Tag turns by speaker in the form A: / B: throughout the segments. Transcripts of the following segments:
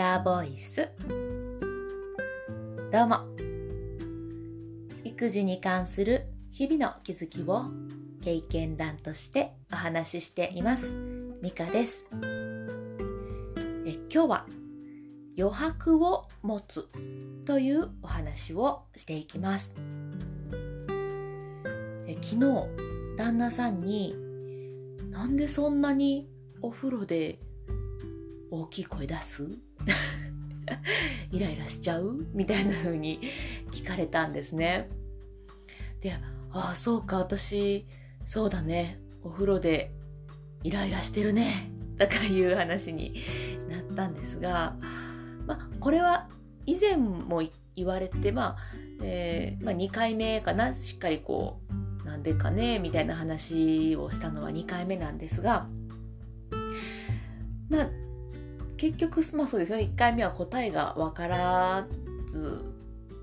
A: カボイス。どうも。育児に関する日々の気づきを経験談としてお話ししています。ミカです。え今日は余白を持つというお話をしていきます。え昨日旦那さんになんでそんなにお風呂で大きい声出す？イライラしちゃう？みたいな風に聞かれたんですね。で、ああ、そうか、私、そうだね、お風呂でイライラしてるね、とかいう話になったんですが、まあ、これは以前も言われて、まあ、えー、まあ、2回目かな、しっかりこう、なんでかね、みたいな話をしたのは2回目なんですが、まあ、結局まあそうですよね1回目は答えが分からず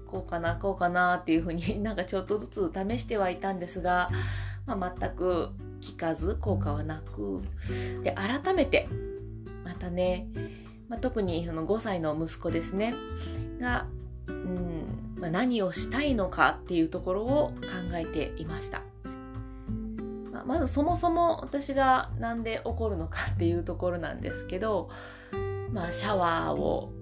A: こうかなこうかなっていうふうになんかちょっとずつ試してはいたんですが、まあ、全く聞かず効果はなくで改めてまたね、まあ、特にその5歳の息子ですねが、うんまあ、何をしたいのかっていうところを考えていました。まずそもそも私が何で怒るのかっていうところなんですけど、まあ、シャワーを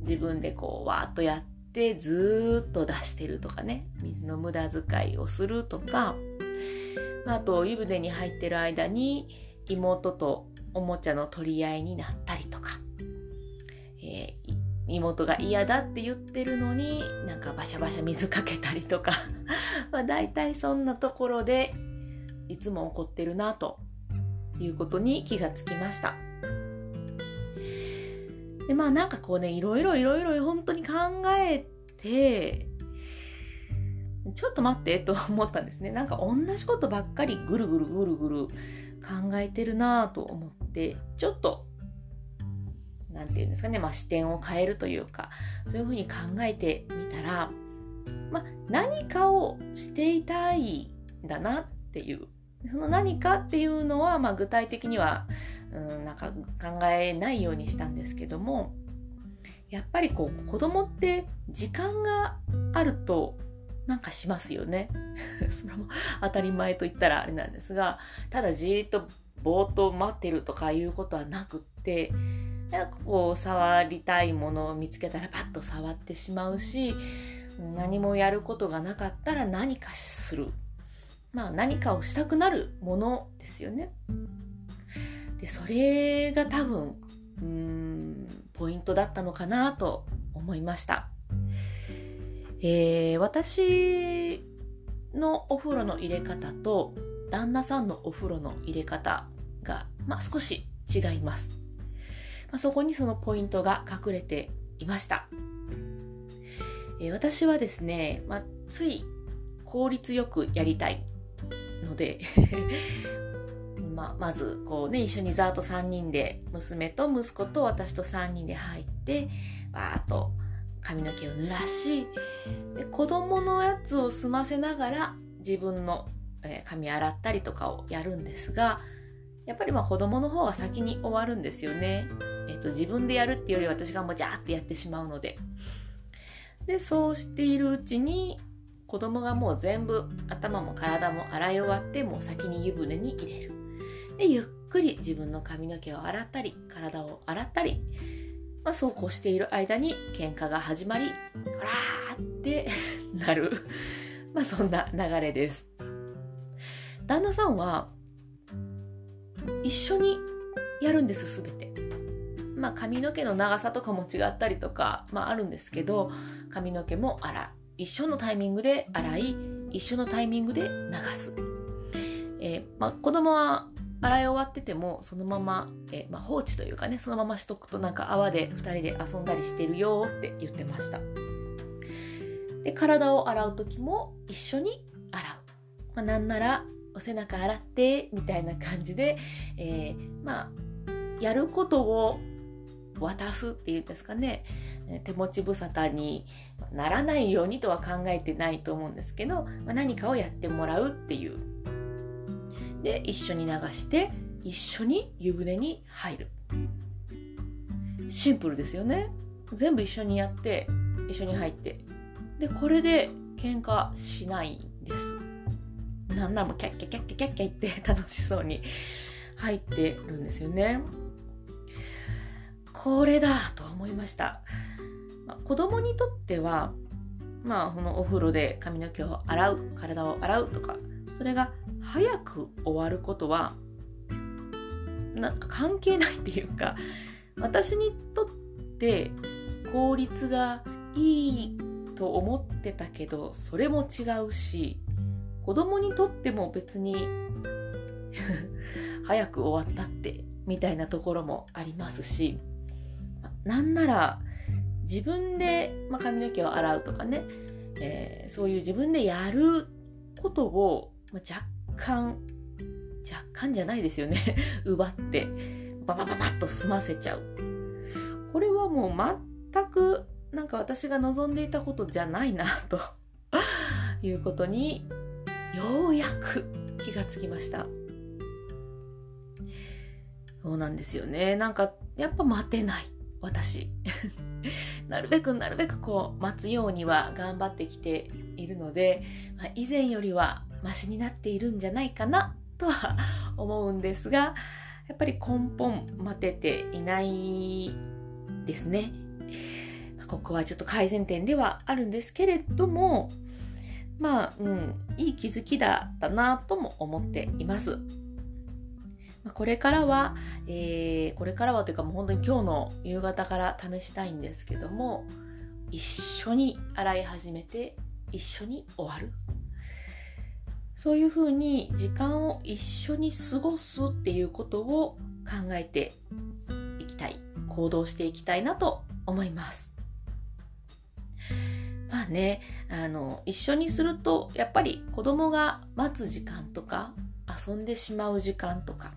A: 自分でこうわーっとやってずっと出してるとかね。水の無駄遣いをするとか、まあ、あと湯船に入ってる間に妹とおもちゃの取り合いになったりとか、えー、妹が嫌だって言ってるのになんかバシャバシャ水かけたりとか。まあ大体そんなところでいつも怒ってるなということに気がつきました。でまあなんかこうねいろいろいろいろ本当に考えてちょっと待ってと思ったんですね。なんか同じことばっかりぐるぐるぐるぐる考えてるなと思ってちょっと何て言うんですかね、まあ、視点を変えるというかそういうふうに考えてみたら、まあ、何かをしていたいんだなっていう。その何かっていうのは、まあ、具体的にはうんなんか考えないようにしたんですけどもやっぱりこう子供って時間があるとなんかしますよね。それも当たり前と言ったらあれなんですがただじーっとぼーっと待ってるとかいうことはなくってなんかこう触りたいものを見つけたらパッと触ってしまうし何もやることがなかったら何かするまあ何かをしたくなるものですよね。でそれが多分うんポイントだったのかなと思いました、えー、私のお風呂の入れ方と旦那さんのお風呂の入れ方が、まあ、少し違います、まあ、そこにそのポイントが隠れていました、えー、私はですね、まあ、つい効率よくやりたいのでまあ、まずこうね一緒にざーっと3人で娘と息子と私と3人で入ってわーっと髪の毛を濡らしで子供のやつを済ませながら自分の、え、髪洗ったりとかをやるんですがやっぱりまあ子供の方が先に終わるんですよね。えっと、自分でやるっていうより私がもうジャーってやってしまうので。でそうしているうちに子供がもう全部頭も体も洗い終わってもう先に湯船に入れる。でゆっくり自分の髪の毛を洗ったり体を洗ったり、まあ、そうこうしている間に喧嘩が始まりこらーって なる。まあそんな流れです。旦那さんは一緒にやるんです全て。まあ髪の毛の長さとかも違ったりとか、まあ、あるんですけど髪の毛も洗う。一緒のタイミングで洗い一緒のタイミングで流す、えーまあ、子供は洗い終わっててもそのまま、えまあ、放置というかねそのまましとくとなんか泡で2人で遊んだりしてるよって言ってました。で体を洗う時も一緒に洗う、まあ、なんならお背中洗ってみたいな感じで、えー、まあやることを渡すっていうんですかね。手持ち無沙汰にならないようにとは考えてないと思うんですけど、まあ、何かをやってもらうっていうで一緒に流して一緒に湯船に入る。シンプルですよね。全部一緒にやって一緒に入って。でこれで喧嘩しないんです。なんならもキャッキャキャッキャキャッキャ言って楽しそうに入ってるんですよねこれだと思いました、まあ、子供にとってはまあそのお風呂で髪の毛を洗う体を洗うとかそれが早く終わることはなんか関係ないっていうか私にとって効率がいいと思ってたけどそれも違うし子供にとっても別に 早く終わったってみたいなところもありますしなんなら自分で、まあ、髪の毛を洗うとかね、えー、そういう自分でやることを、まあ、若干若干じゃないですよね。奪ってババババッと済ませちゃう。これはもう全くなんか私が望んでいたことじゃないなと。いうことにようやく気がつきました。そうなんですよね。なんかやっぱ待てない。私。なるべくなるべくこう待つようには頑張ってきているので、まあ、以前よりはマシになっているんじゃないかなとは思うんですがやっぱり根本待てていないですね。ここはちょっと改善点ではあるんですけれどもまあ、うん、いい気づきだったなとも思っています。これからは、えー、これからはというかもう本当に今日の夕方から試したいんですけども一緒に洗い始めて一緒に終わるそういうふうに時間を一緒に過ごすっていうことを考えていきたい行動していきたいなと思います。まあねあの一緒にするとやっぱり子供が待つ時間とか遊んでしまう時間とか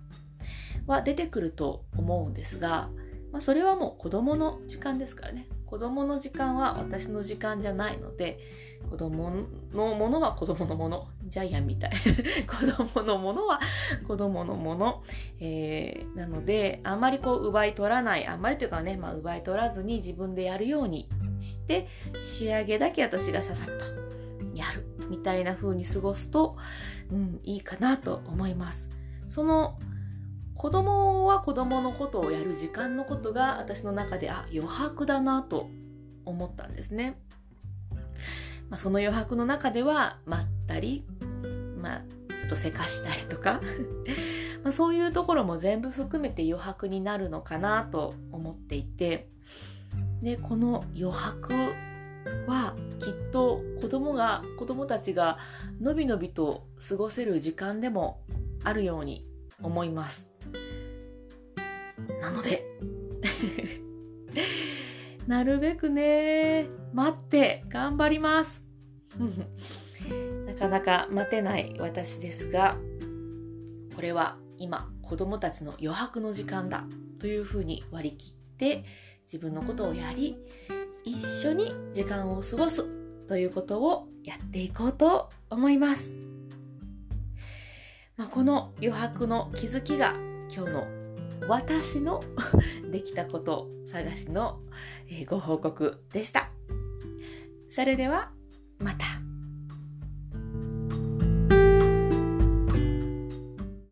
A: は出てくると思うんですが、まあ、それはもう子供の時間ですからね。子供の時間は私の時間じゃないので子供のものは子供のもの。ジャイアンみたい。子供のものは子供のもの。えー、なので、あんまりこう奪い取らない、あんまりというかね、まあ、奪い取らずに自分でやるようにして、仕上げだけ私がささっとやる。みたいな風に過ごすと、うん、いいかなと思います。その、子供は子供のことをやる時間のことが私の中で、あ、余白だなと思ったんですね。まあ、その余白の中ではまったり、まあ、ちょっとせかしたりとか まあそういうところも全部含めて余白になるのかなと思っていてでこの余白はきっと子供が子供たちがのびのびと過ごせる時間でもあるように思いますなのでなるべくね、待って頑張ります。なかなか待てない私ですが、これは今子供たちの余白の時間だというふうに割り切って自分のことをやり、一緒に時間を過ごすということをやっていこうと思います。まあ、この余白の気づきが今日の私の できたこと探しのご報告でした。それではまた。